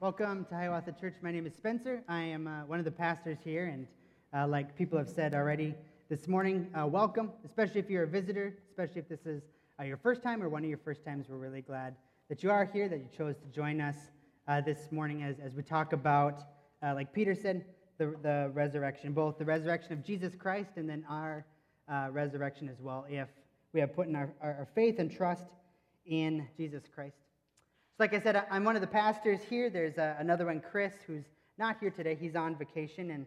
Welcome to Hiawatha Church. My name is Spencer. I am uh, one of the pastors here, and uh, like people have said already this morning, uh, welcome, especially if you're a visitor, especially if this is uh, your first time or one of your first times. We're really glad that you are here, that you chose to join us uh, this morning as, as we talk about, uh, like Peter said, the, the resurrection, both the resurrection of Jesus Christ and then our resurrection as well, if we have put in our, our faith and trust in Jesus Christ like I said, I'm one of the pastors here. There's uh, another one, Chris, who's not here today. He's on vacation. And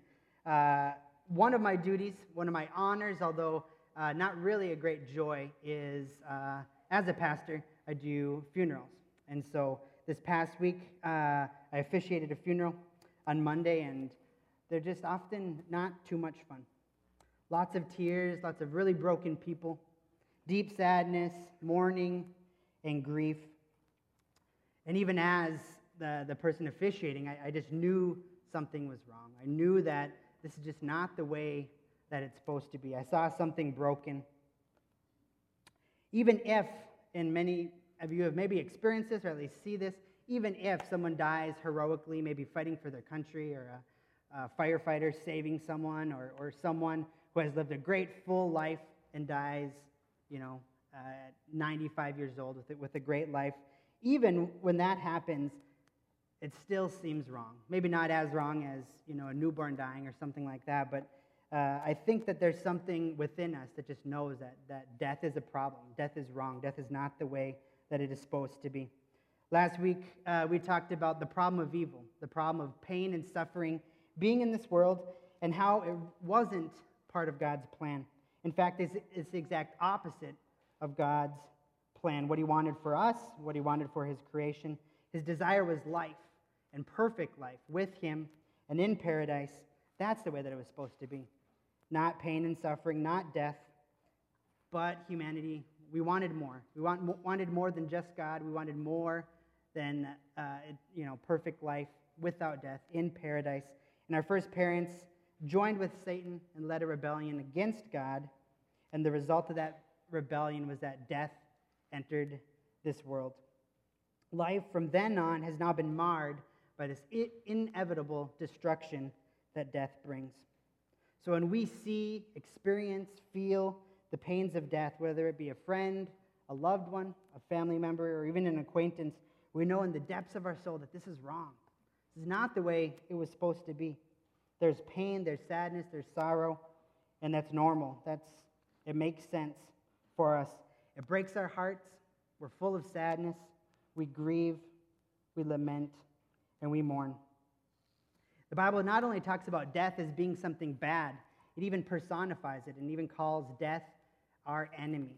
uh, one of my duties, one of my honors, although uh, not really a great joy, is uh, as a pastor, I do funerals. And so this past week, uh, I officiated a funeral on Monday, and they're just often not too much fun. Lots of tears, lots of really broken people, deep sadness, mourning, and grief. And even as the, the person officiating, I, I just knew something was wrong. I knew that this is just not the way that it's supposed to be. I saw something broken. Even if, and many of you have maybe experienced this or at least see this, even if someone dies heroically, maybe fighting for their country or a, a firefighter saving someone or, or someone who has lived a great full life and dies, you know, uh, 95 years old with, it, with a great life, even when that happens, it still seems wrong. Maybe not as wrong as you know a newborn dying or something like that, but uh, I think that there's something within us that just knows that, that death is a problem. Death is wrong. Death is not the way that it is supposed to be. Last week, uh, we talked about the problem of evil, the problem of pain and suffering being in this world, and how it wasn't part of God's plan. In fact, it's, it's the exact opposite of God's plan, what he wanted for us, what he wanted for his creation. His desire was life and perfect life with him and in paradise. That's the way that it was supposed to be. Not pain and suffering, not death, but humanity. We wanted more. We want, wanted more than just God. We wanted more than uh, you know, perfect life without death in paradise. And our first parents joined with Satan and led a rebellion against God. And the result of that rebellion was that death entered this world. Life from then on has now been marred by this inevitable destruction that death brings. So when we see, experience, feel the pains of death, whether it be a friend, a loved one, a family member, or even an acquaintance, we know in the depths of our soul that this is wrong. This is not the way it was supposed to be. There's pain, there's sadness, there's sorrow, and that's normal. That's it makes sense for us it breaks our hearts. We're full of sadness. We grieve, we lament, and we mourn. The Bible not only talks about death as being something bad, it even personifies it and even calls death our enemy.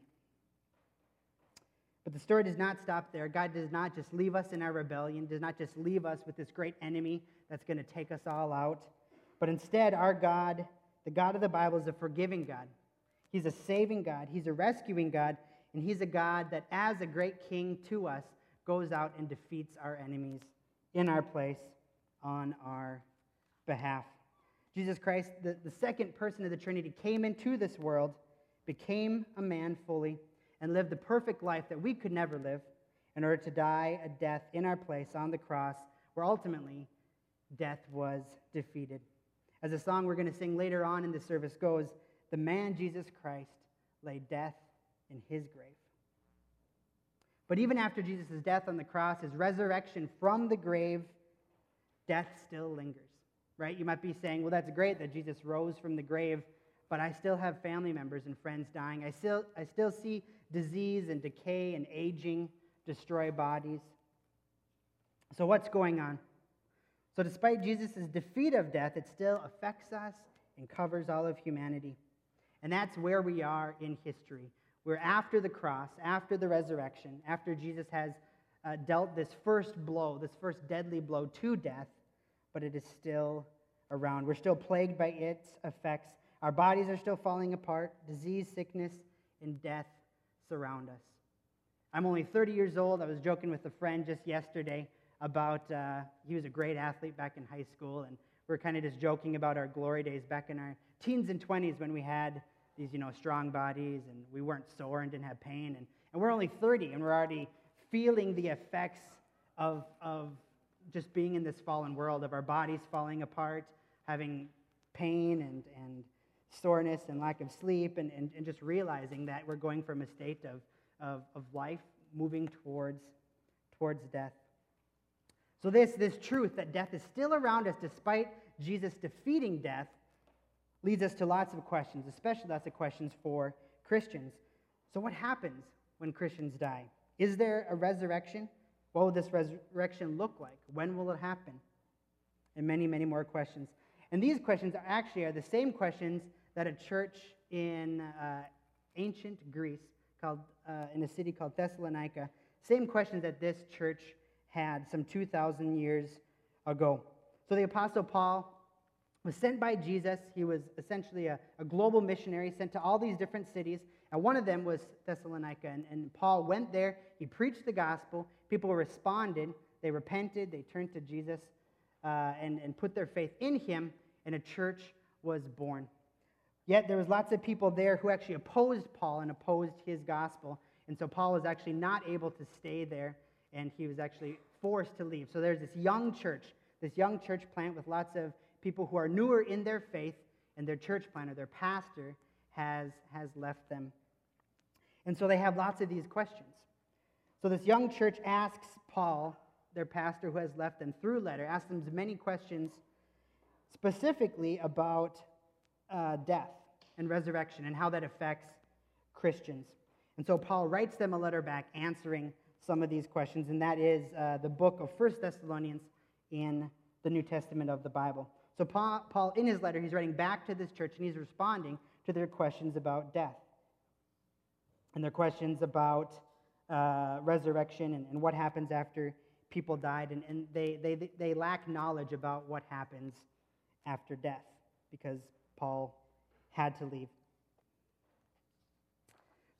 But the story does not stop there. God does not just leave us in our rebellion, does not just leave us with this great enemy that's going to take us all out. But instead, our God, the God of the Bible, is a forgiving God. He's a saving God. He's a rescuing God. And he's a God that, as a great king to us, goes out and defeats our enemies in our place on our behalf. Jesus Christ, the, the second person of the Trinity, came into this world, became a man fully, and lived the perfect life that we could never live in order to die a death in our place on the cross, where ultimately death was defeated. As a song we're going to sing later on in the service goes, the man Jesus Christ laid death in his grave. But even after Jesus' death on the cross, his resurrection from the grave, death still lingers, right? You might be saying, well, that's great that Jesus rose from the grave, but I still have family members and friends dying. I still, I still see disease and decay and aging destroy bodies. So, what's going on? So, despite Jesus' defeat of death, it still affects us and covers all of humanity. And that's where we are in history. We're after the cross, after the resurrection, after Jesus has uh, dealt this first blow, this first deadly blow to death, but it is still around. We're still plagued by its effects. Our bodies are still falling apart. Disease, sickness, and death surround us. I'm only 30 years old. I was joking with a friend just yesterday about uh, he was a great athlete back in high school, and we are kind of just joking about our glory days back in our teens and 20s when we had these, you know, strong bodies and we weren't sore and didn't have pain. And, and we're only 30 and we're already feeling the effects of, of just being in this fallen world, of our bodies falling apart, having pain and, and soreness and lack of sleep, and, and, and just realizing that we're going from a state of, of, of life moving towards, towards death. So, this, this truth that death is still around us despite Jesus defeating death leads us to lots of questions, especially lots of questions for Christians. So, what happens when Christians die? Is there a resurrection? What will this resurrection look like? When will it happen? And many, many more questions. And these questions are actually are the same questions that a church in uh, ancient Greece, called uh, in a city called Thessalonica, same questions that this church had some 2,000 years ago. So the Apostle Paul was sent by Jesus. He was essentially a, a, global missionary sent to all these different cities. And one of them was Thessalonica. And, and Paul went there, he preached the gospel. People responded, they repented, they turned to Jesus uh, and, and put their faith in him, and a church was born. Yet there was lots of people there who actually opposed Paul and opposed his gospel. And so Paul was actually not able to stay there, and he was actually forced to leave. So there's this young church, this young church plant with lots of people who are newer in their faith, and their church planter, their pastor, has, has left them. And so they have lots of these questions. So this young church asks Paul, their pastor who has left them through letter, asks them many questions specifically about uh, death and resurrection and how that affects Christians. And so Paul writes them a letter back answering some of these questions, and that is uh, the book of First Thessalonians in the New Testament of the Bible. So, Paul, in his letter, he's writing back to this church and he's responding to their questions about death and their questions about uh, resurrection and, and, what happens after people died. And, and they, they, they lack knowledge about what happens after death because Paul had to leave.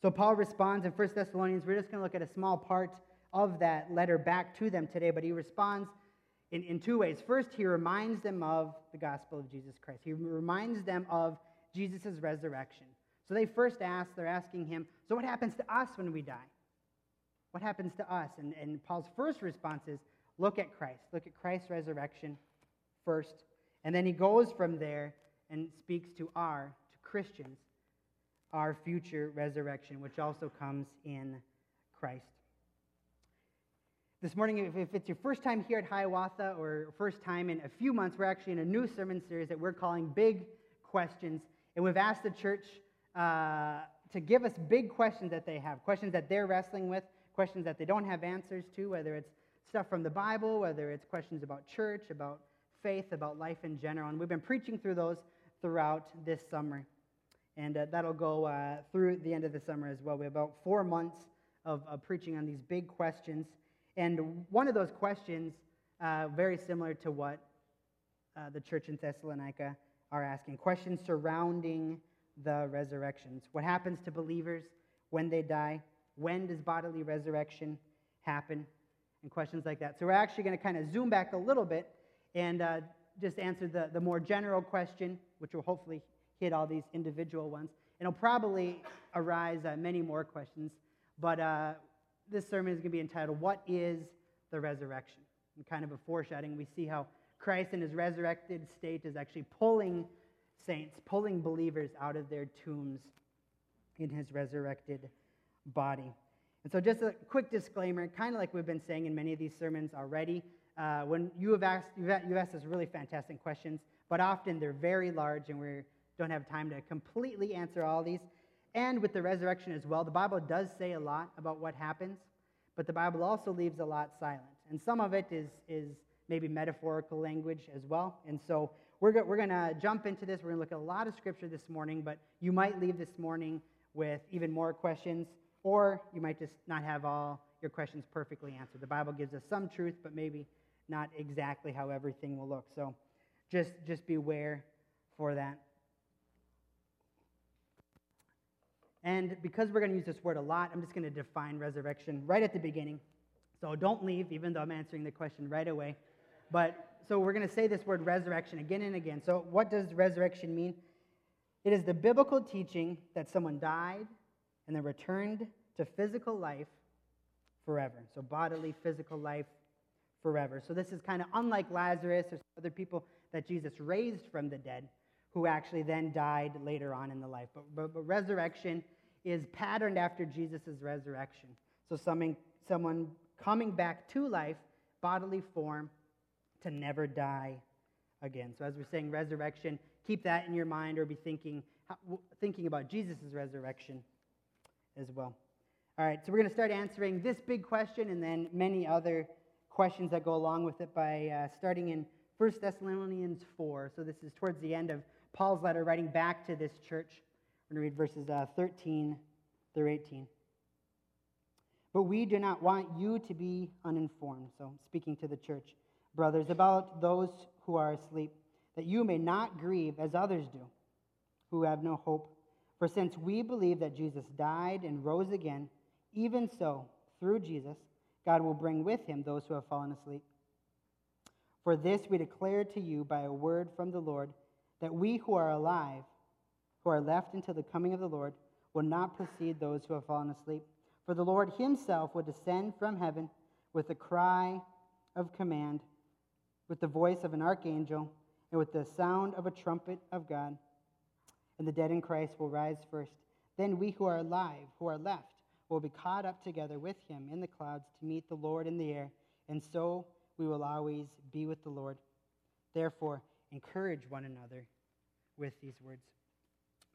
So Paul responds in 1 Thessalonians. We're just going to look at a small part of that letter back to them today, but he responds in, in two ways. First, he reminds them of the gospel of Jesus Christ, he reminds them of Jesus' resurrection. So they first ask, they're asking him, So what happens to us when we die? What happens to us? And, and Paul's first response is, Look at Christ. Look at Christ's resurrection first. And then he goes from there and speaks to our, to Christians, our future resurrection, which also comes in Christ. This morning, if it's your first time here at Hiawatha or first time in a few months, we're actually in a new sermon series that we're calling Big Questions. And we've asked the church uh, to give us big questions that they have, questions that they're wrestling with, questions that they don't have answers to, whether it's stuff from the Bible, whether it's questions about church, about faith, about life in general. And we've been preaching through those throughout this summer. And uh, that'll go uh, through the end of the summer as well. We have about four months of, of preaching on these big questions. And one of those questions, uh, very similar to what uh, the church in Thessalonica are asking questions surrounding the resurrections. What happens to believers when they die? When does bodily resurrection happen? And questions like that. So we're actually going to kind of zoom back a little bit and uh, just answer the, the more general question, which will hopefully hit all these individual ones. And it'll probably arise uh, many more questions. But uh, this sermon is going to be entitled, What is the Resurrection? And kind of a foreshadowing, we see how Christ in his resurrected state is actually pulling saints, pulling believers out of their tombs in his resurrected body. And so, just a quick disclaimer, kind of like we've been saying in many of these sermons already, uh, when you have asked, you've asked us really fantastic questions, but often they're very large and we don't have time to completely answer all these and with the resurrection as well. The Bible does say a lot about what happens, but the Bible also leaves a lot silent. And some of it is, is maybe metaphorical language as well. And so we're, go- we're going to jump into this. We're going to look at a lot of scripture this morning, but you might leave this morning with even more questions, or you might just not have all your questions perfectly answered. The Bible gives us some truth, but maybe not exactly how everything will look. So just, just beware for that. And because we're going to use this word a lot, I'm just going to define resurrection right at the beginning. So don't leave, even though I'm answering the question right away. But so we're going to say this word resurrection again and again. So, what does resurrection mean? It is the biblical teaching that someone died and then returned to physical life forever. So, bodily, physical life forever. So this is kind of unlike Lazarus or other people that Jesus raised from the dead who actually then died later on in the life. But, but, but resurrection is patterned after Jesus' resurrection. So someone, coming back to life, bodily form, to never die again. So as we're saying resurrection, keep that in your mind or be thinking, thinking about Jesus' resurrection as well. All right, so we're going to start answering this big question and then many other questions that go along with it by uh, starting in 1 Thessalonians 4. So this is towards the end of Paul's letter, writing back to this church. We're going to read verses uh, 13 through 18. But we do not want you to be uninformed. So, speaking to the church, brothers, about those who are asleep, that you may not grieve as others do, who have no hope. For since we believe that Jesus died and rose again, even so, through Jesus, God will bring with him those who have fallen asleep. For this we declare to you by a word from the Lord that we who are alive, who are left until the coming of the Lord, will not precede those who have fallen asleep. For the Lord himself will descend from heaven with a cry of command, with the voice of an archangel, and with the sound of a trumpet of God. And the dead in Christ will rise first. Then we who are alive, who are left, will be caught up together with him in the clouds to meet the Lord in the air, and so we will always be with the Lord. Therefore, encourage one another with these words.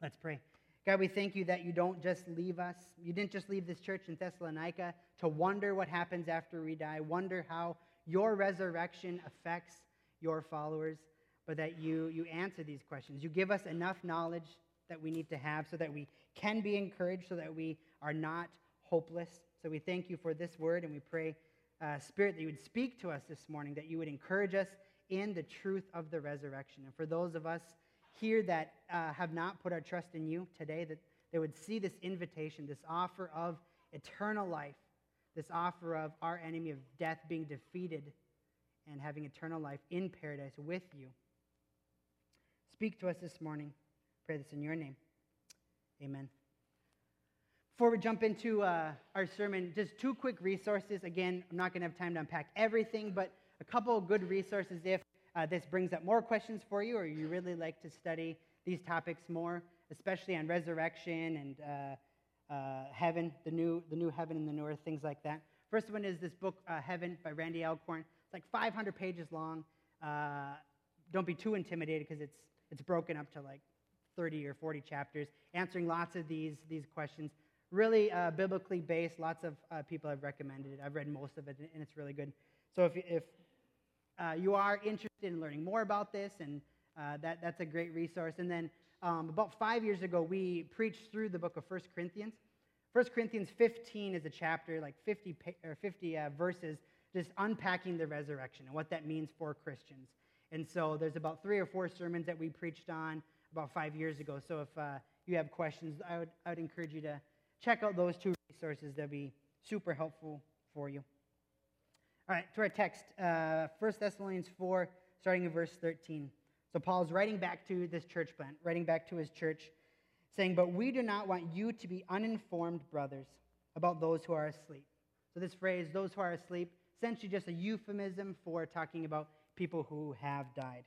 Let's pray. God, we thank you that you don't just leave us. You didn't just leave this church in Thessalonica to wonder what happens after we die, wonder how your resurrection affects your followers, but that you, you answer these questions. You give us enough knowledge that we need to have so that we can be encouraged, so that we are not hopeless. So we thank you for this word, and we pray, uh, Spirit, that you would speak to us this morning, that you would encourage us in the truth of the resurrection. And for those of us here that uh, have not put our trust in you today, that they would see this invitation, this offer of eternal life, this offer of our enemy of death being defeated and having eternal life in paradise with you. Speak to us this morning. Pray this in your name. Amen. Before we jump into uh, our sermon, just two quick resources. Again, I'm not going to have time to unpack everything, but a couple of good resources if uh, this brings up more questions for you or you really like to study these topics more, especially on resurrection and uh, uh, heaven, the new, the new heaven and the new earth, things like that. First one is this book, uh, Heaven by Randy Alcorn. It's like 500 pages long. Uh, don't be too intimidated because it's, it's broken up to like 30 or 40 chapters, answering lots of these, these questions. Really uh, biblically based. Lots of people have recommended it. I've read most of it, and it's really good. So if, if uh, you are interested in learning more about this, and uh, that, that's a great resource. And then um, about five years ago, we preached through the book of 1 Corinthians. 1 Corinthians 15 is a chapter, like 50, or 50 uh, verses, just unpacking the resurrection and what that means for Christians. And so there's about three or four sermons that we preached on about five years ago. So if uh, you have questions, I would, I would encourage you to check out those two resources. They'll be super helpful for you. All right, to our text, uh, 1 Thessalonians 4, starting in verse 13. So Paul's writing back to this church plant, writing back to his church, saying, But we do not want you to be uninformed, brothers, about those who are asleep. So this phrase, those who are asleep, essentially just a euphemism for talking about people who have died.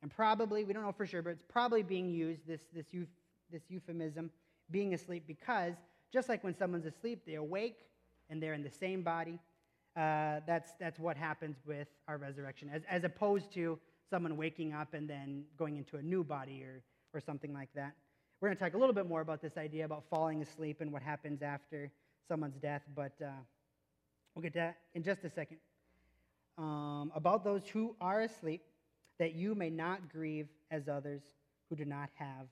And probably, we don't know for sure, but it's probably being used, this, this, this euphemism, being asleep, because just like when someone's asleep, they awake and they're in the same body uh, that's, that's what happens with our resurrection, as, as opposed to someone waking up and then going into a new body or, or something like that. We're going to talk a little bit more about this idea about falling asleep and what happens after someone's death, but uh, we'll get to that in just a second. Um, about those who are asleep, that you may not grieve as others who do not have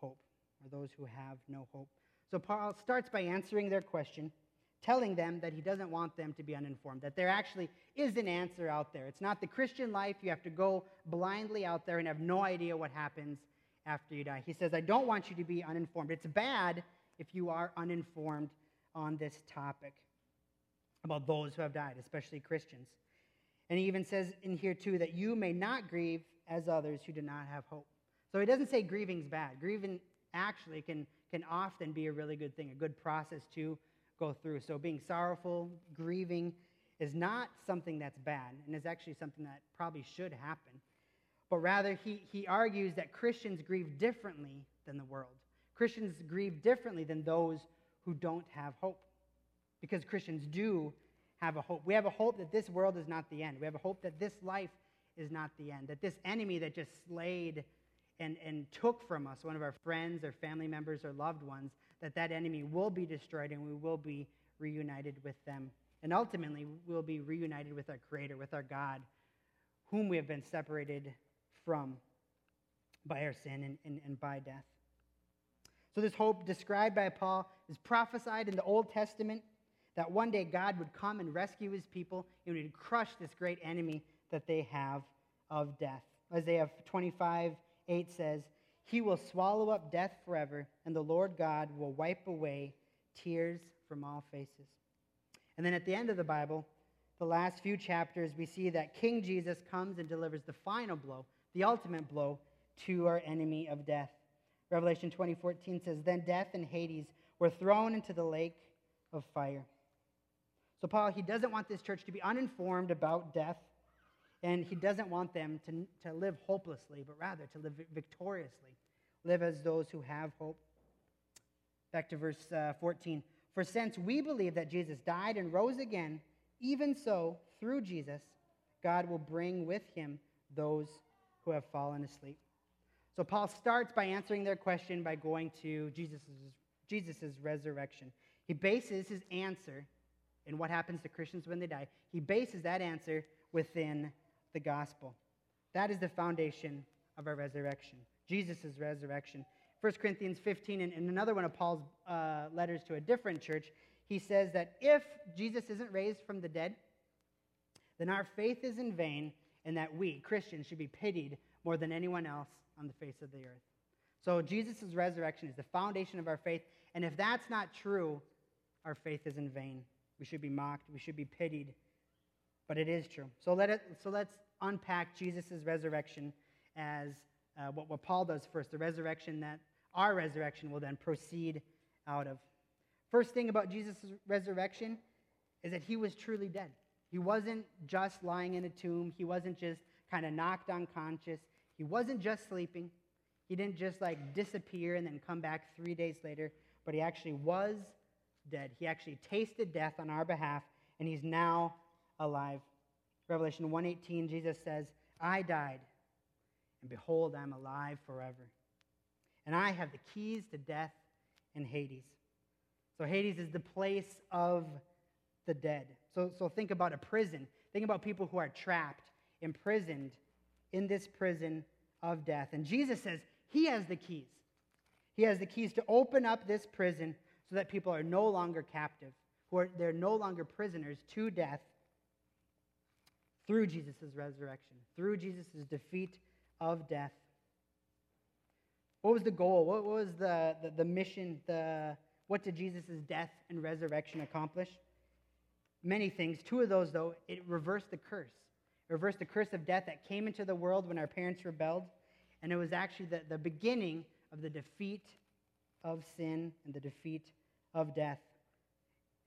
hope, or those who have no hope. So Paul starts by answering their question telling them that he doesn't want them to be uninformed, that there actually is an answer out there. It's not the Christian life. You have to go blindly out there and have no idea what happens after you die. He says, I don't want you to be uninformed. It's bad if you are uninformed on this topic about those who have died, especially Christians. And he even says in here, too, that you may not grieve as others who do not have hope. So he doesn't say grieving's bad. Grieving actually can, can often be a really good thing, a good process to go through. So being sorrowful, grieving, is not something that's bad and is actually something that probably should happen. But rather, he, he argues that Christians grieve differently than the world. Christians grieve differently than those who don't have hope. Because Christians do have a hope. We have a hope that this world is not the end. We have a hope that this life is not the end. That this enemy that just slayed and, and took from us one of our friends or family members or loved ones, that that enemy will be destroyed and we will be reunited with them. And ultimately, we'll be reunited with our Creator, with our God, whom we have been separated from by our sin and, and, and by death. So, this hope described by Paul is prophesied in the Old Testament that one day God would come and rescue his people and would crush this great enemy that they have of death. Isaiah 25, 8 says, He will swallow up death forever, and the Lord God will wipe away tears from all faces. And then at the end of the Bible, the last few chapters, we see that King Jesus comes and delivers the final blow, the ultimate blow to our enemy of death. Revelation 20:14 says, "Then death and Hades were thrown into the lake of fire." So Paul, he doesn't want this church to be uninformed about death, and he doesn't want them to, to live hopelessly, but rather to live victoriously, live as those who have hope. Back to verse uh, 14. For since we believe that Jesus died and rose again, even so, through Jesus, God will bring with him those who have fallen asleep. So Paul starts by answering their question by going to Jesus' Jesus's resurrection. He bases his answer in what happens to Christians when they die. He bases that answer within the gospel. That is the foundation of our resurrection, Jesus' resurrection. 1 Corinthians 15, and in another one of Paul's uh, letters to a different church, he says that if Jesus isn't raised from the dead, then our faith is in vain, and that we, Christians, should be pitied more than anyone else on the face of the earth. So Jesus' resurrection is the foundation of our faith, and if that's not true, our faith is in vain. We should be mocked, we should be pitied, but it is true. So, let it, so let's unpack Jesus' resurrection as uh, what, what Paul does first, the resurrection that our resurrection will then proceed out of. First thing about Jesus' resurrection is that he was truly dead. He wasn't just lying in a tomb, he wasn't just kind of knocked unconscious, he wasn't just sleeping. He didn't just like disappear and then come back three days later, but he actually was dead. He actually tasted death on our behalf, and he's now alive. Revelation 1:18, Jesus says, I died, and behold, I'm alive forever. And I have the keys to death and Hades. So Hades is the place of the dead. So, so think about a prison. Think about people who are trapped, imprisoned in this prison of death. And Jesus says he has the keys. He has the keys to open up this prison so that people are no longer captive, who are, they're no longer prisoners to death through Jesus' resurrection, through Jesus' defeat of death. What was the goal? What was the, the, the mission? The, what did Jesus' death and resurrection accomplish? Many things. Two of those, though, it reversed the curse. It reversed the curse of death that came into the world when our parents rebelled. And it was actually the, the beginning of the defeat of sin and the defeat of death.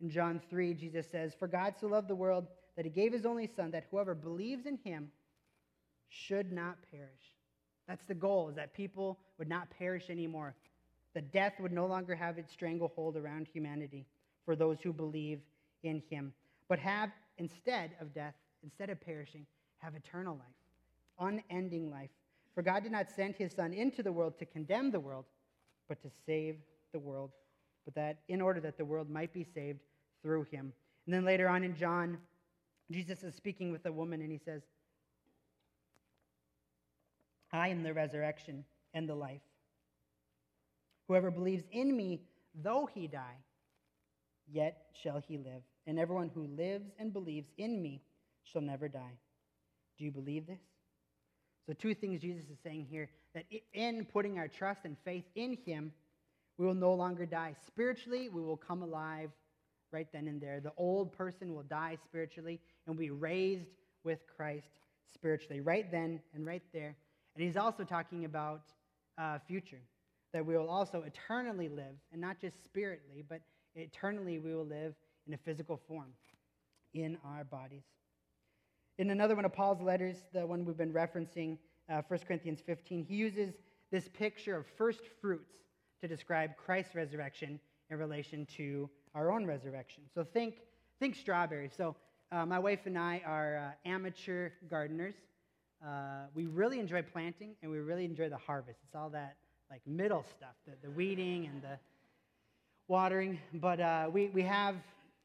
In John 3, Jesus says, For God so loved the world that he gave his only Son, that whoever believes in him should not perish. That's the goal, is that people would not perish anymore. That death would no longer have its stranglehold around humanity for those who believe in him, but have, instead of death, instead of perishing, have eternal life, unending life. For God did not send his Son into the world to condemn the world, but to save the world but that in order that the world might be saved through him. And then later on in John, Jesus is speaking with a woman and he says, I am the resurrection and the life. Whoever believes in me, though he die, yet shall he live. And everyone who lives and believes in me shall never die. Do you believe this? So, two things Jesus is saying here that in putting our trust and faith in him, we will no longer die spiritually. We will come alive right then and there. The old person will die spiritually and be raised with Christ spiritually right then and right there. And he's also talking about uh, future, that we will also eternally live, and not just spiritually, but eternally we will live in a physical form. in our bodies. In another one of Paul's letters, the one we've been referencing, uh, 1 Corinthians 15, he uses this picture of first fruits to describe Christ's resurrection in relation to our own resurrection. So think, think strawberries. So uh, my wife and I are uh, amateur gardeners. Uh, we really enjoy planting and we really enjoy the harvest. It's all that like middle stuff, the, the weeding and the watering. But uh, we, we have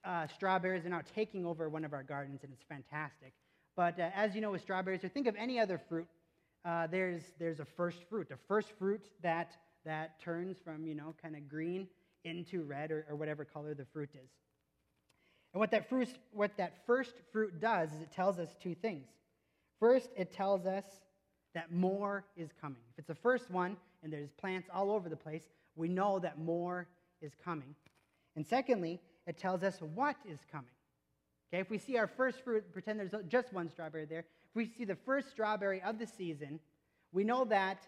uh, strawberries are now taking over one of our gardens and it's fantastic. But uh, as you know with strawberries, or think of any other fruit, there's, there's a first fruit, a first fruit that, that turns from, you know, kind of green into red or, or whatever color the fruit is. And what that, first, what that first fruit does is it tells us two things. First, it tells us that more is coming. If it's the first one and there's plants all over the place, we know that more is coming. And secondly, it tells us what is coming. Okay, if we see our first fruit, pretend there's just one strawberry there. If we see the first strawberry of the season, we know that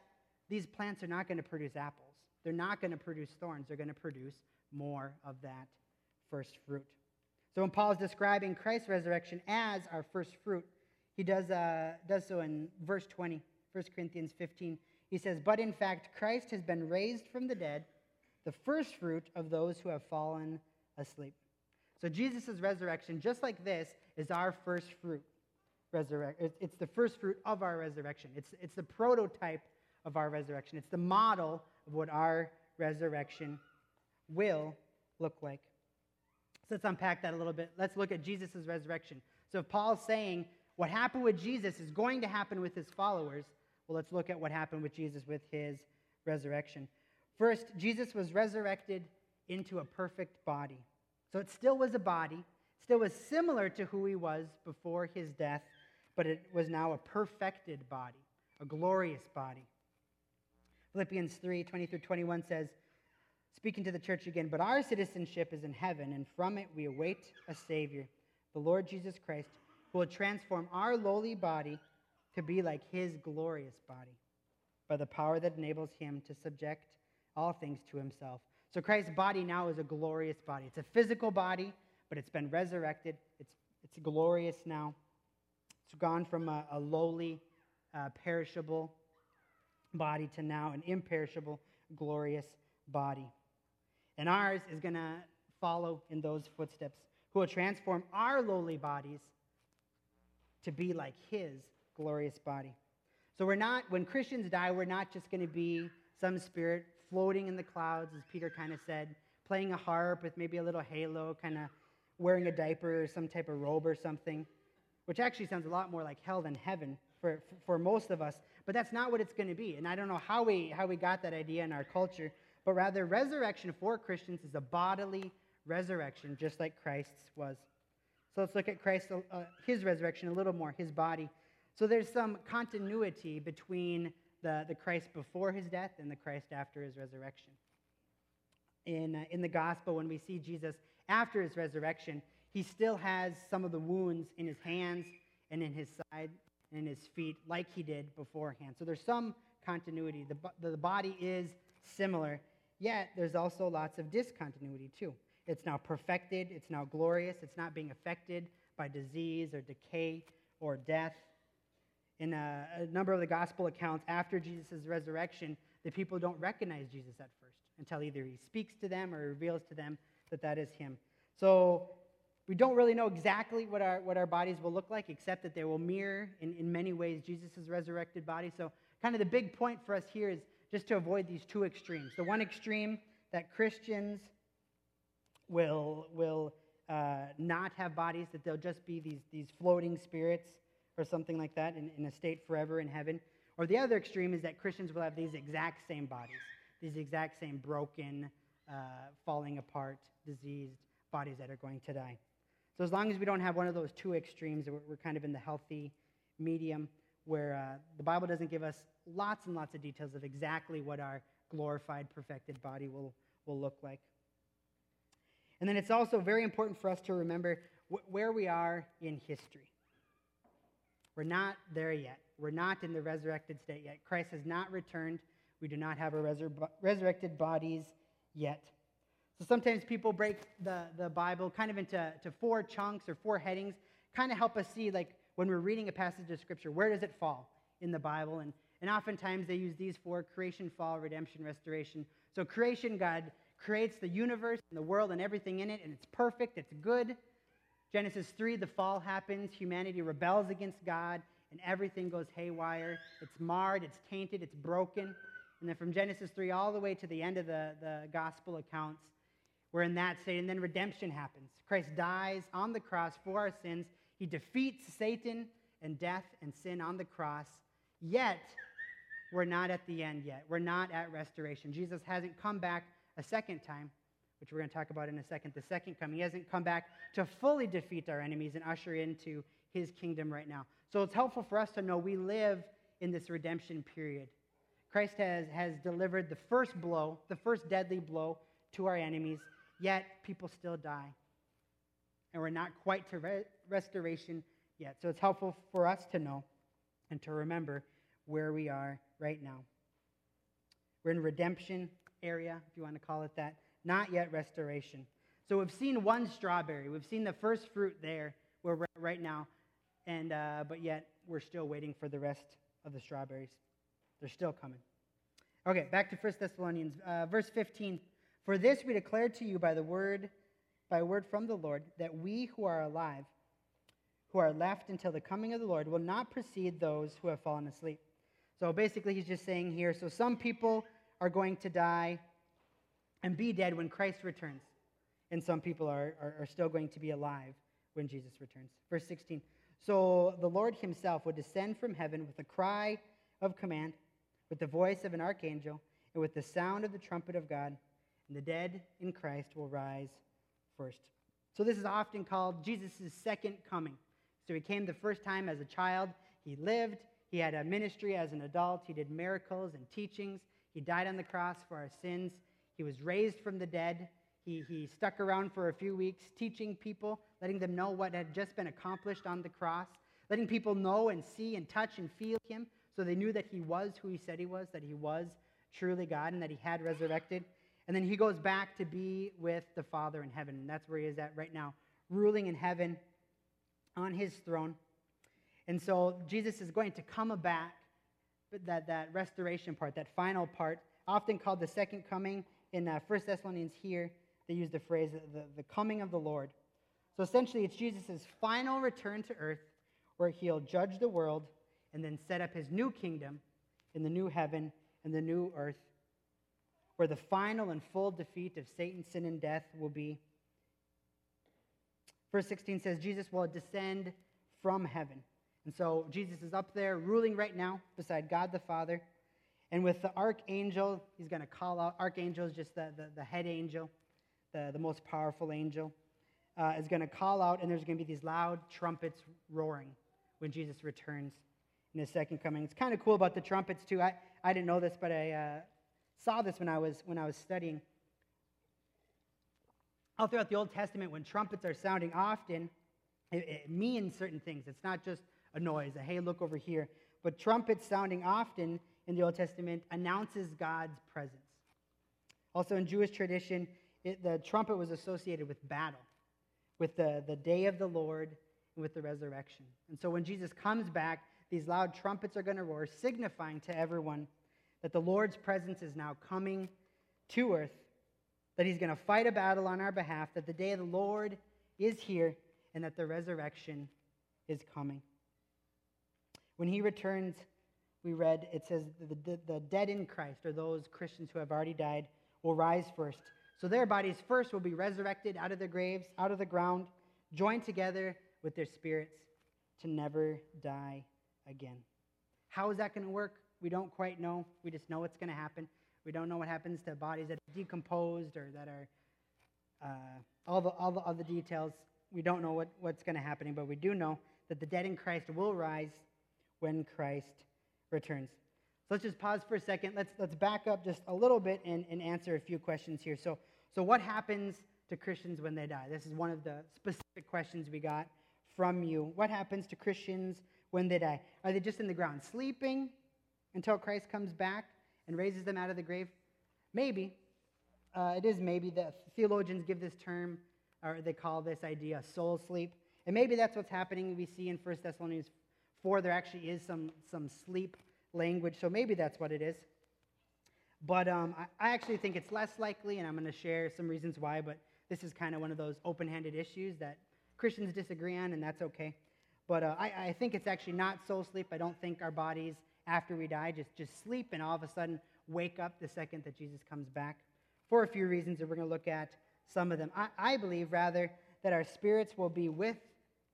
these plants are not going to produce apples. They're not going to produce thorns. They're going to produce more of that first fruit. So when Paul is describing Christ's resurrection as our first fruit, he does, uh, does so in verse 20, 1 Corinthians 15. He says, But in fact, Christ has been raised from the dead, the first fruit of those who have fallen asleep. So Jesus' resurrection, just like this, is our first fruit. Resurrect. It's the first fruit of our resurrection. It's, it's the prototype of our resurrection. It's the model of what our resurrection will look like. So let's unpack that a little bit. Let's look at Jesus' resurrection. So if Paul's saying what happened with Jesus is going to happen with his followers, well, let's look at what happened with Jesus with his resurrection. First, Jesus was resurrected into a perfect body. So it still was a body, still was similar to who he was before his death, but it was now a perfected body, a glorious body. Philippians 3 20 through 21 says, speaking to the church again, but our citizenship is in heaven, and from it we await a Savior, the Lord Jesus Christ, who will transform our lowly body to be like his glorious body by the power that enables him to subject all things to himself. So Christ's body now is a glorious body. It's a physical body, but it's been resurrected. It's, it's glorious now. It's gone from a, a lowly, uh, perishable body to now an imperishable, glorious body. And ours is going to follow in those footsteps, who will transform our lowly bodies to be like his glorious body. So we're not, when Christians die, we're not just going to be some spirit floating in the clouds, as Peter kind of said, playing a harp with maybe a little halo, kind of wearing a diaper or some type of robe or something, which actually sounds a lot more like hell than heaven for, for most of us. But that's not what it's going to be. And I don't know how we, how we got that idea in our culture, but rather, resurrection for Christians is a bodily resurrection, just like Christ's was. So let's look at Christ, uh, his resurrection a little more, his body. So there's some continuity between the, the Christ before his death and the Christ after his resurrection. In, uh, in the gospel, when we see Jesus after his resurrection, he still has some of the wounds in his hands and in his side and in his feet, like he did beforehand. So there's some continuity. The, the body is similar, Yet, there's also lots of discontinuity too. It's now perfected, it's now glorious, it's not being affected by disease or decay or death. In a, a number of the gospel accounts, after Jesus' resurrection, the people don't recognize Jesus at first until either he speaks to them or reveals to them that that is him. So we don't really know exactly what our, what our bodies will look like, except that they will mirror in, in many ways Jesus' resurrected body. So, kind of the big point for us here is just to avoid these two extremes. The one extreme that Christians will, will uh, not have bodies, that they'll just be these, these floating spirits or something like that in, in a state forever in heaven. Or the other extreme is that Christians will have these exact same bodies, these exact same broken, uh, falling apart, diseased bodies that are going to die. So as long as we don't have one of those two extremes, we're, we're kind of in the healthy medium where uh, the Bible doesn't give us lots and lots of details of exactly what our glorified, perfected body will, will look like. And then it's also very important for us to remember wh- where we are in history. We're not there yet. We're not in the resurrected state yet. Christ has not returned. We do not have our resur- resurrected bodies yet. So sometimes people break the, the Bible kind of into to four chunks or four headings, kind of help us see, like, when we're reading a passage of Scripture, where does it fall in the Bible? And, and oftentimes they use these four creation, fall, redemption, restoration. So, creation, God creates the universe and the world and everything in it, and it's perfect, it's good. Genesis 3, the fall happens, humanity rebels against God, and everything goes haywire. It's marred, it's tainted, it's broken. And then from Genesis 3 all the way to the end of the, the gospel accounts, we're in that state. And then redemption happens. Christ dies on the cross for our sins. He defeats Satan and death and sin on the cross. Yet, we're not at the end yet. We're not at restoration. Jesus hasn't come back a second time, which we're going to talk about in a second, the second coming. He hasn't come back to fully defeat our enemies and usher into his kingdom right now. So it's helpful for us to know we live in this redemption period. Christ has, has delivered the first blow, the first deadly blow to our enemies, yet people still die. And we're not quite to re- restoration yet. So it's helpful for us to know and to remember where we are right now. We're in redemption area, if you want to call it that, not yet restoration. So we've seen one strawberry. We've seen the first fruit there where we're right now, and uh, but yet we're still waiting for the rest of the strawberries. They're still coming. Okay, back to 1 Thessalonians, uh, verse 15. For this we declare to you by the word, by word from the Lord, that we who are alive, who are left until the coming of the Lord, will not precede those who have fallen asleep. So basically, he's just saying here so some people are going to die and be dead when Christ returns, and some people are, are, are still going to be alive when Jesus returns. Verse 16 So the Lord himself would descend from heaven with a cry of command, with the voice of an archangel, and with the sound of the trumpet of God, and the dead in Christ will rise first. So this is often called Jesus' second coming. So he came the first time as a child, he lived, he had a ministry as an adult. He did miracles and teachings. He died on the cross for our sins. He was raised from the dead. He, he stuck around for a few weeks teaching people, letting them know what had just been accomplished on the cross, letting people know and see and touch and feel him so they knew that he was who he said he was, that he was truly God, and that he had resurrected. And then he goes back to be with the Father in heaven. And that's where he is at right now, ruling in heaven on his throne. And so Jesus is going to come back, that, that restoration part, that final part, often called the second coming. In uh, 1 Thessalonians here, they use the phrase the, the coming of the Lord. So essentially, it's Jesus' final return to earth where he'll judge the world and then set up his new kingdom in the new heaven and the new earth, where the final and full defeat of Satan, sin, and death will be. Verse 16 says, Jesus will descend from heaven. And so Jesus is up there ruling right now beside God the Father. And with the archangel, he's going to call out. Archangel is just the, the, the head angel, the, the most powerful angel, uh, is going to call out, and there's going to be these loud trumpets roaring when Jesus returns in his second coming. It's kind of cool about the trumpets, too. I, I didn't know this, but I uh, saw this when I, was, when I was studying. All throughout the Old Testament, when trumpets are sounding, often it, it means certain things. It's not just a noise, a hey, look over here. But trumpets sounding often in the Old Testament announces God's presence. Also, in Jewish tradition, it, the trumpet was associated with battle, with the, the day of the Lord, and with the resurrection. And so when Jesus comes back, these loud trumpets are going to roar, signifying to everyone that the Lord's presence is now coming to earth, that he's going to fight a battle on our behalf, that the day of the Lord is here, and that the resurrection is coming. When he returns, we read, it says, the, the, the, dead in Christ, or those Christians who have already died, will rise first. So their bodies first will be resurrected out of their graves, out of the ground, joined together with their spirits to never die again. How is that going to work? We don't quite know. We just know it's going to happen. We don't know what happens to bodies that are decomposed or that are uh, all, the, all, the, the details. We don't know what, what's going to happen, but we do know that the dead in Christ will rise when Christ returns. So let's just pause for a second. Let's, let's back up just a little bit and, and answer a few questions here. So, so, what happens to Christians when they die? This is one of the specific questions we got from you. What happens to Christians when they die? Are they just in the ground sleeping until Christ comes back and raises them out of the grave? Maybe. uh, it is maybe that theologians give this term, or they call this idea soul sleep. And maybe that's what's happening. We see in 1 Thessalonians 4, there actually is some, some sleep language. So maybe that's what it is. But um, I, I actually think it's less likely, and I'm going to share some reasons why. But this is kind of one of those open handed issues that Christians disagree on, and that's okay. But uh, I, I think it's actually not soul sleep. I don't think our bodies, after we die, just, just sleep and all of a sudden wake up the second that Jesus comes back for a few reasons, and we're going to look at some of them. I, I believe, rather, that our spirits will be with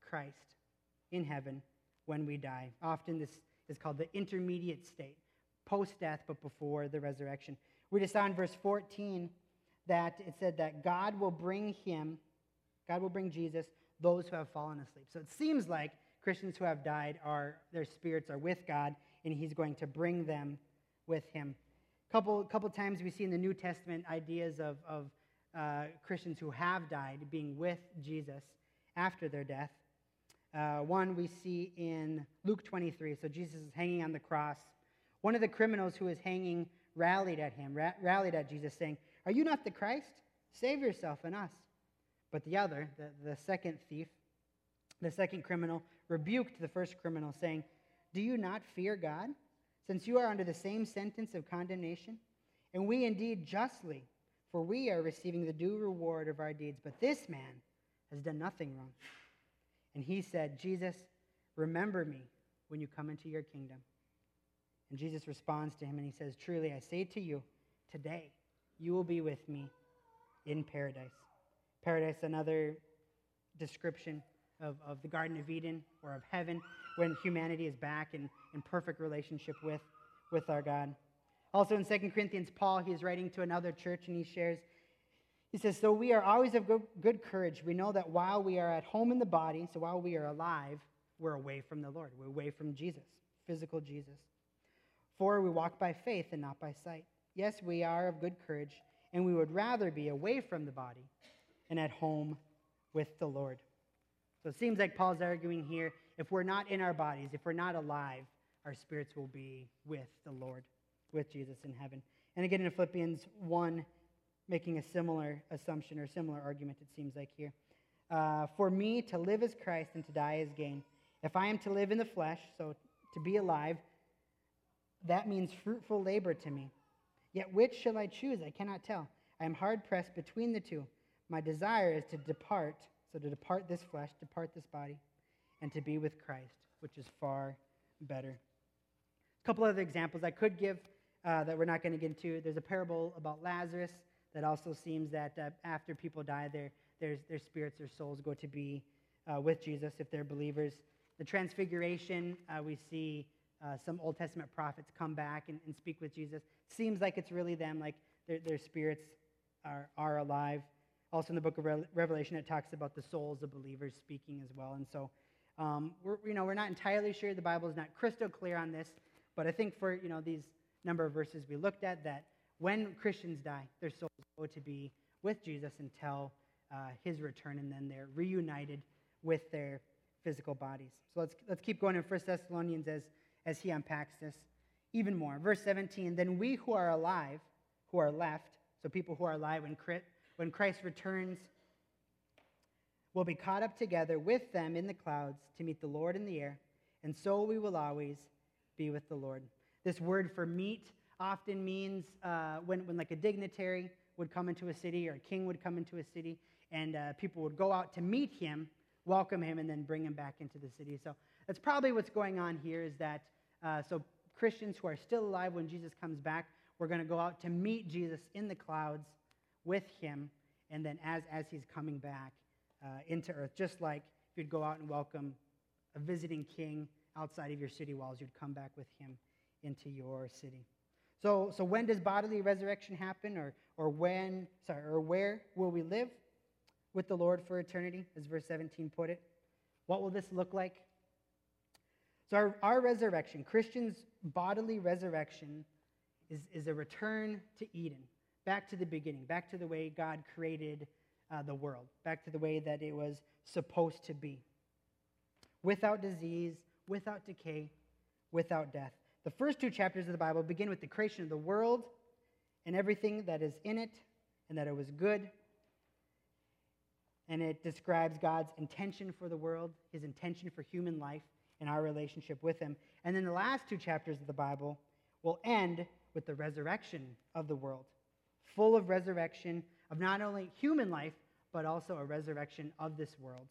Christ in heaven when we die. Often this is called the intermediate state, post death, but before the resurrection. We just saw in verse 14 that it said that God will bring him, God will bring Jesus, those who have fallen asleep. So it seems like Christians who have died are, their spirits are with God, and he's going to bring them with him couple, couple times we see in the New Testament ideas of, of uh, Christians who have died being with Jesus after their death. Uh, one we see in Luke 23. So Jesus is hanging on the cross. One of the criminals who is hanging rallied at him, ra- rallied at Jesus, saying, Are you not the Christ? Save yourself and us. But the other, the, the second thief, the second criminal, rebuked the first criminal, saying, Do you not fear God? since you are under the same sentence of condemnation? And we indeed justly, for we are receiving the due reward of our deeds. But this man has done nothing wrong. And he said, Jesus, remember me when you come into your kingdom. And Jesus responds to him and he says, Truly, I say to you, today you will be with me in paradise. Paradise, another description of, of the Garden of Eden or of heaven when humanity is back in, in perfect relationship with, with our God. Also in 2 Corinthians, Paul, he is writing to another church and he shares, he says, So we are always of good, good courage. We know that while we are at home in the body, so while we are alive, we're away from the Lord. We're away from Jesus, physical Jesus. For we walk by faith and not by sight. Yes, we are of good courage, and we would rather be away from the body and at home with the Lord. So it seems like Paul's arguing here if we're not in our bodies, if we're not alive, our spirits will be with the Lord, with Jesus in heaven. And again in Philippians 1, making a similar assumption or similar argument, it seems like here. Uh, For me, to live is Christ and to die is gain. If I am to live in the flesh, so to be alive, that means fruitful labor to me. Yet which shall I choose? I cannot tell. I am hard pressed between the two. My desire is to depart so to depart this flesh, depart this body, and to be with Christ, which is far better. A couple other examples I could give uh, that we're not going to get into. There's a parable about Lazarus that also seems that uh, after people die, their, their, their spirits, their souls go to be uh, with Jesus if they're believers. The transfiguration, uh, we see uh, some Old Testament prophets come back and, and speak with Jesus. Seems like it's really them, like their, their spirits are, are alive. Also, in the book of Revelation, it talks about the souls of believers speaking as well. And so, um, we're, you know, we're not entirely sure. The Bible is not crystal clear on this. But I think for you know these number of verses we looked at, that when Christians die, their souls go to be with Jesus until uh, his return, and then they're reunited with their physical bodies. So let's, let's keep going in 1 Thessalonians as, as he unpacks this even more. Verse 17 Then we who are alive, who are left, so people who are alive when when Christ returns, we'll be caught up together with them in the clouds to meet the Lord in the air, and so we will always be with the Lord. This word for meet often means uh, when, when like a dignitary would come into a city or a king would come into a city, and uh, people would go out to meet him, welcome him, and then bring him back into the city. So that's probably what's going on here is that uh, so Christians who are still alive when Jesus comes back, we're going to go out to meet Jesus in the clouds with him, and then as, as he's coming back uh, into earth, just like if you'd go out and welcome a visiting king outside of your city walls, you'd come back with him into your city. So, so when does bodily resurrection happen, or, or when, sorry, or where will we live with the Lord for eternity, as verse 17 put it? What will this look like? So, our, our resurrection, Christians' bodily resurrection, is, is a return to Eden back to the beginning, back to the way God created uh, the world, back to the way that it was supposed to be. Without disease, without decay, without death. The first two chapters of the Bible begin with the creation of the world and everything that is in it, and that it was good. And it describes God's intention for the world, his intention for human life, and our relationship with him. And then the last two chapters of the Bible will end with the resurrection of the world, full of resurrection of not only human life, but also a resurrection of this world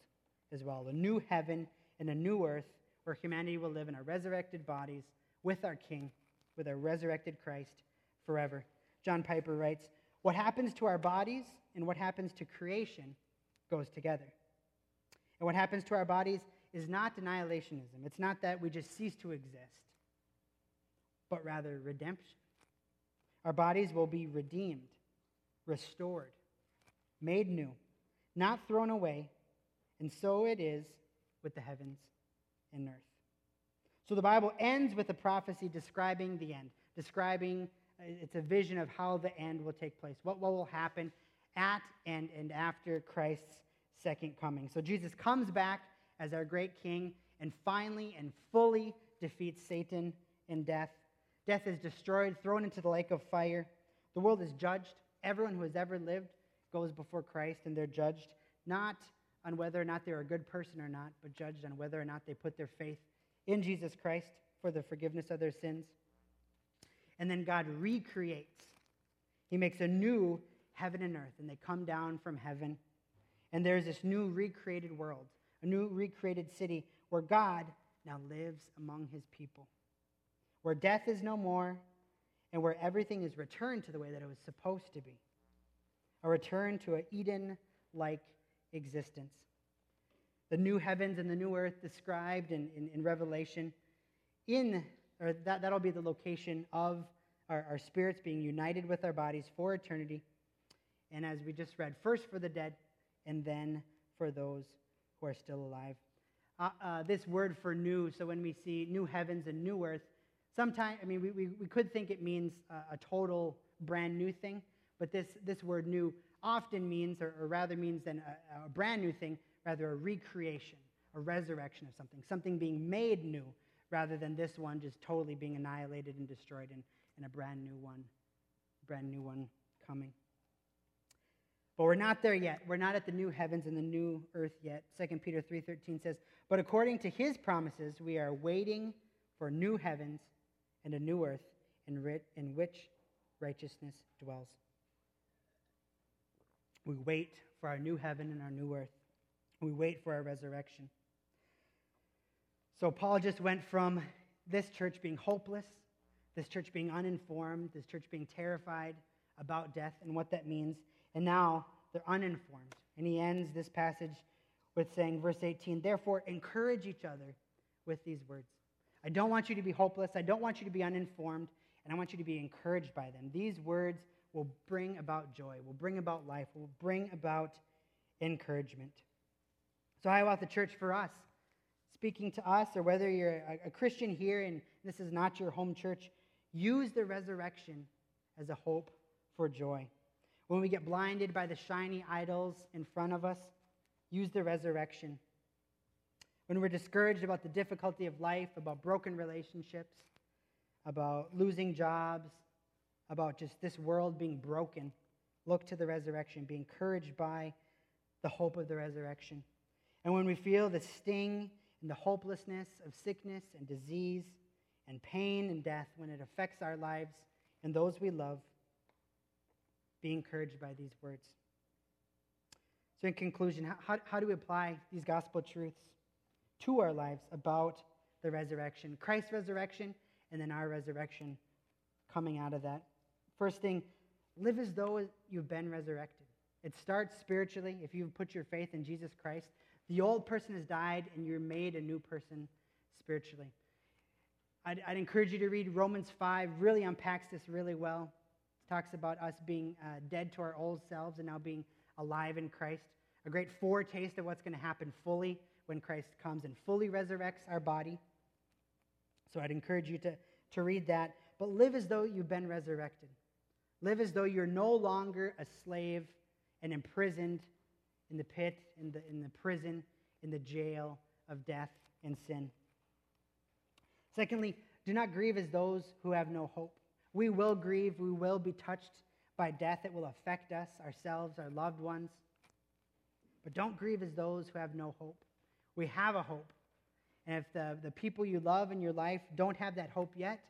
as well. A new heaven and a new earth where humanity will live in our resurrected bodies with our King, with our resurrected Christ forever. John Piper writes What happens to our bodies and what happens to creation goes together. And what happens to our bodies is not annihilationism. It's not that we just cease to exist, but rather redemption. Our bodies will be redeemed, restored, made new, not thrown away, and so it is with the heavens and earth. So the Bible ends with a prophecy describing the end, describing uh, it's a vision of how the end will take place, what, what will happen at and, and after Christ's second coming. So Jesus comes back as our great king and finally and fully defeats Satan and death. Death is destroyed, thrown into the lake of fire. The world is judged. Everyone who has ever lived goes before Christ and they're judged not on whether or not they're a good person or not, but judged on whether or not they put their faith in Jesus Christ for the forgiveness of their sins. And then God recreates. He makes a new heaven and earth, and they come down from heaven. And there's this new recreated world, a new recreated city where God now lives among his people, where death is no more, and where everything is returned to the way that it was supposed to be a return to an Eden like existence. The new heavens and the new earth described in, in, in Revelation, in, or that, that'll be the location of our, our spirits being united with our bodies for eternity. And as we just read, first for the dead, and then for those who are still alive. Uh, uh, this word for new, so when we see new heavens and new earth, sometimes, I mean, we, we, we could think it means a, a total brand new thing, but this, this word new often means, or, or rather means than a, a brand new thing, rather a recreation, a resurrection of something, something being made new, rather than this one just totally being annihilated and destroyed and, and a brand new one, brand new one coming. But we're not there yet. We're not at the new heavens and the new earth yet. 2 Peter 3:13 says, "But according to his promises, we are waiting for new heavens and a new earth in, in which righteousness dwells." We wait for our new heaven and our new earth. We wait for our resurrection. So Paul just went from this church being hopeless, this church being uninformed, this church being terrified about death and what that means, and now they're uninformed. And he ends this passage with saying, verse 18, therefore encourage each other with these words. I don't want you to be hopeless. I don't want you to be uninformed, and I want you to be encouraged by them. These words will bring about joy, will bring about life, will bring about encouragement. So, how about the church for us? Speaking to us, or whether you're a, a Christian here and this is not your home church, use the resurrection as a hope for joy. When we get blinded by the shiny idols in front of us, use the resurrection. When we're discouraged about the difficulty of life, about broken relationships, about losing jobs, about just this world being broken, look to the resurrection, be encouraged by the hope of the resurrection. And when we feel the sting and the hopelessness of sickness and disease and pain and death, when it affects our lives and those we love, be encouraged by these words. So, in conclusion, how, how do we apply these gospel truths to our lives about the resurrection? Christ's resurrection, and then our resurrection coming out of that. First thing, live as though you've been resurrected. It starts spiritually. If you've put your faith in Jesus Christ, the old person has died and you're made a new person spiritually. I'd, I'd encourage you to read Romans 5, really unpacks this really well. It talks about us being uh, dead to our old selves and now being alive in Christ. A great foretaste of what's going to happen fully when Christ comes and fully resurrects our body. So I'd encourage you to, to read that. But live as though you've been resurrected. Live as though you're no longer a slave and imprisoned in the pit, in the, in the prison, in the jail of death and sin. Secondly, do not grieve as those who have no hope. We will grieve, we will be touched by death It will affect us, ourselves, our loved ones. But don't grieve as those who have no hope. We have a hope. And if the, the people you love in your life don't have that hope yet,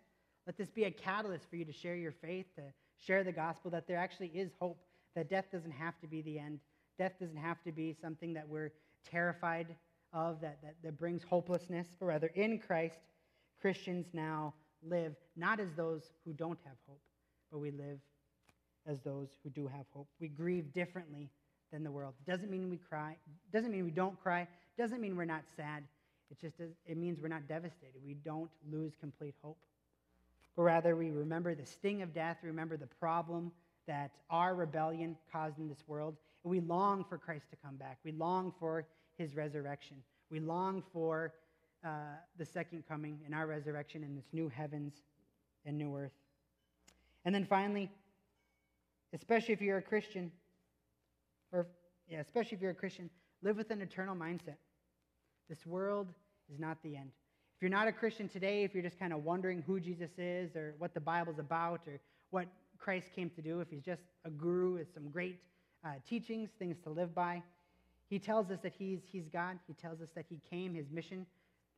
let this be a catalyst for you to share your faith, to share the gospel that there actually is hope, that death doesn't have to be the end. Death doesn't have to be something that we're terrified of, that, that, that brings hopelessness, but rather in Christ, Christians now live not as those who don't have hope, but we live as those who do have hope. We grieve differently than the world. Doesn't mean we cry, doesn't mean we don't cry, doesn't mean we're not sad. It just does, it means we're not devastated. We don't lose complete hope. But rather we remember the sting of death, remember the problem that our rebellion caused in this world, and we long for Christ to come back. We long for his resurrection. We long for uh, the second coming and our resurrection in this new heavens and new earth. And then finally, especially if you're a Christian, or yeah, especially if you're a Christian, live with an eternal mindset. This world is not the end. If you're not a Christian today, if you're just kind of wondering who Jesus is or what the Bible's about or what Christ came to do, if he's just a guru with some great uh, teachings, things to live by, he tells us that he's, he's God. He tells us that he came, his mission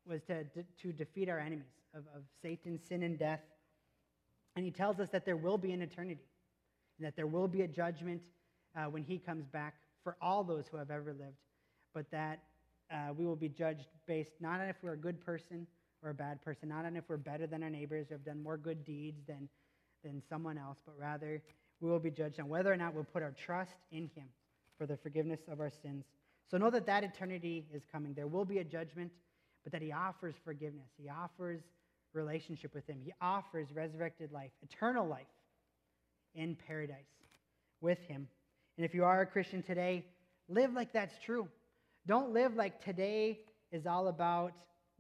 was to, to defeat our enemies of, of Satan, sin, and death. And he tells us that there will be an eternity, and that there will be a judgment uh, when he comes back for all those who have ever lived, but that uh, we will be judged based not on if we're a good person or a bad person, not on if we're better than our neighbors or have done more good deeds than, than someone else, but rather we will be judged on whether or not we'll put our trust in him for the forgiveness of our sins. So know that that eternity is coming. There will be a judgment, but that he offers forgiveness. He offers relationship with him. He offers resurrected life, eternal life in paradise with him. And if you are a Christian today, live like that's true. Don't live like today is all about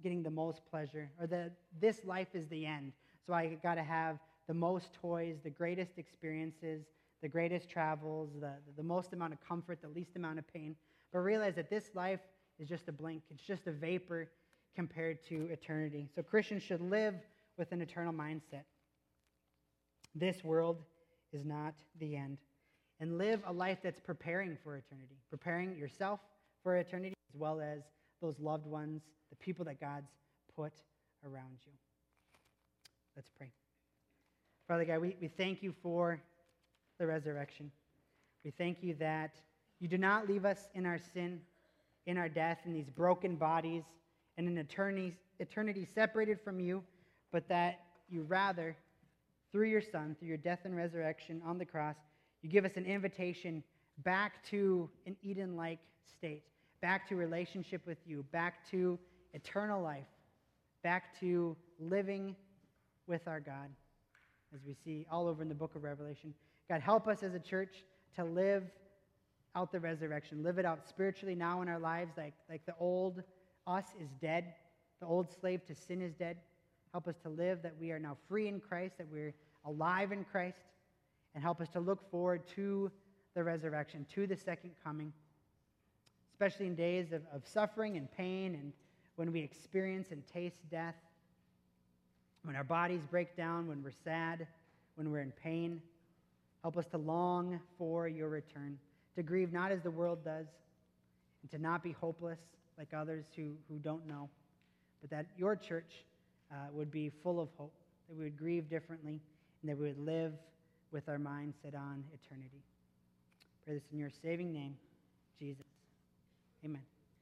getting the most pleasure or that this life is the end. So I got to have the most toys, the greatest experiences, the greatest travels, the, the most amount of comfort, the least amount of pain. But realize that this life is just a blink, it's just a vapor compared to eternity. So Christians should live with an eternal mindset. This world is not the end. And live a life that's preparing for eternity, preparing yourself for eternity as well as those loved ones, the people that God's put around you. Let's pray. Father God, we, we thank you for the resurrection. We thank you that you do not leave us in our sin, in our death, in these broken bodies, and in eternity, eternity separated from you, but that you rather, through your Son, through your death and resurrection on the cross, you give us an invitation back to an Eden like state, back to relationship with you, back to eternal life, back to living with our God, as we see all over in the book of Revelation. God, help us as a church to live out the resurrection, live it out spiritually now in our lives, like, like the old us is dead, the old slave to sin is dead. Help us to live that we are now free in Christ, that we're alive in Christ, and help us to look forward to the resurrection, to the second coming, especially in days of, of suffering and pain and when we experience and taste death, when our bodies break down, when we're sad, when we're in pain. Help us to long for your return, to grieve not as the world does, and to not be hopeless like others who, who don't know, but that your church uh, would be full of hope, that we would grieve differently, and that we would live with our minds set on eternity. Pray this in your saving name, Jesus. Amen.